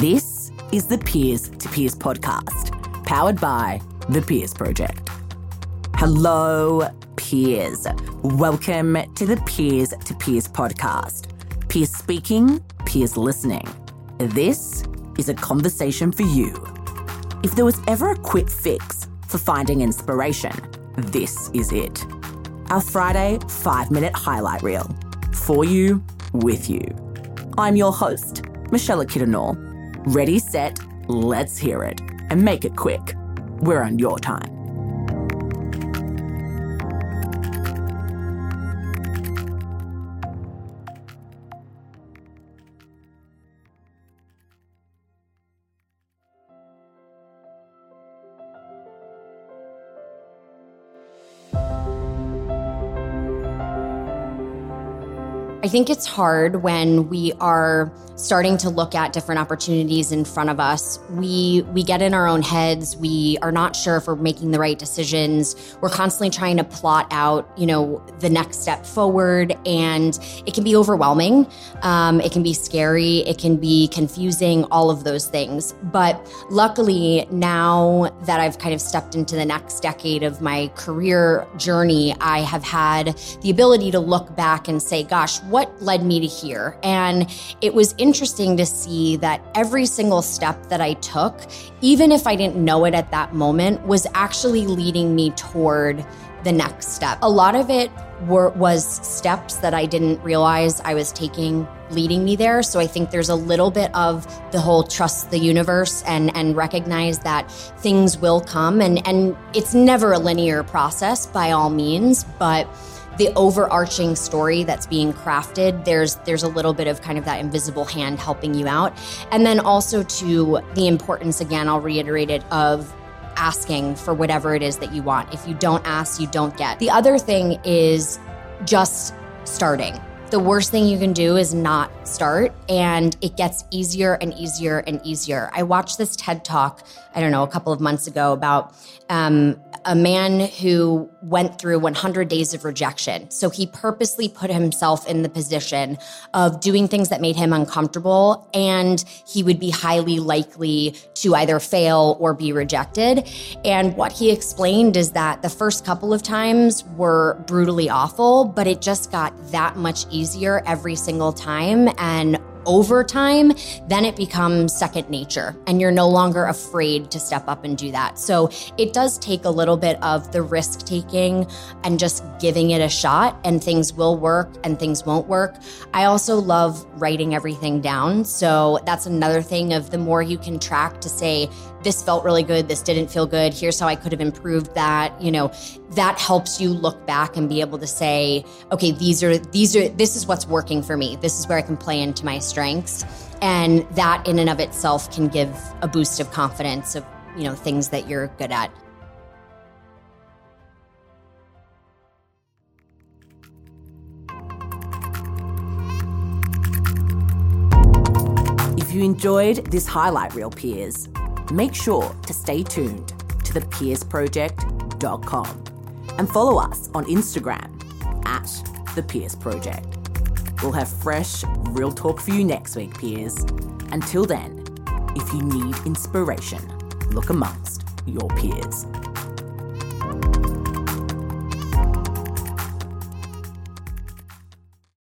This is the Peers to Peers podcast, powered by the Peers Project. Hello, peers. Welcome to the Peers to Peers podcast. Peers speaking, peers listening. This is a conversation for you. If there was ever a quick fix for finding inspiration, this is it. Our Friday five minute highlight reel for you, with you. I'm your host, Michelle Kidanor. Ready, set, let's hear it. And make it quick. We're on your time. I think it's hard when we are starting to look at different opportunities in front of us. We we get in our own heads. We are not sure if we're making the right decisions. We're constantly trying to plot out, you know, the next step forward, and it can be overwhelming. Um, it can be scary. It can be confusing. All of those things. But luckily, now that I've kind of stepped into the next decade of my career journey, I have had the ability to look back and say, "Gosh, what?" led me to here. And it was interesting to see that every single step that I took, even if I didn't know it at that moment, was actually leading me toward the next step. A lot of it were, was steps that I didn't realize I was taking leading me there. So I think there's a little bit of the whole trust the universe and and recognize that things will come and and it's never a linear process by all means, but the overarching story that's being crafted there's there's a little bit of kind of that invisible hand helping you out. And then also to the importance again I'll reiterate it of asking for whatever it is that you want. If you don't ask you don't get. The other thing is just starting. The worst thing you can do is not start and it gets easier and easier and easier. I watched this ted talk i don't know a couple of months ago about um, a man who went through 100 days of rejection. So he purposely put himself in the position of doing things that made him uncomfortable, and he would be highly likely to either fail or be rejected. And what he explained is that the first couple of times were brutally awful, but it just got that much easier every single time. And over time, then it becomes second nature and you're no longer afraid to step up and do that. So it does take a little bit of the risk taking and just giving it a shot, and things will work and things won't work. I also love writing everything down. So that's another thing of the more you can track to say, this felt really good, this didn't feel good, here's how I could have improved that, you know, that helps you look back and be able to say, okay, these are these are this is what's working for me. This is where I can play into my strengths. And that in and of itself can give a boost of confidence of, you know, things that you're good at. If you enjoyed this highlight reel, peers, make sure to stay tuned to thepeersproject.com and follow us on Instagram at The Peers Project. We'll have fresh, real talk for you next week, peers. Until then, if you need inspiration, look amongst your peers.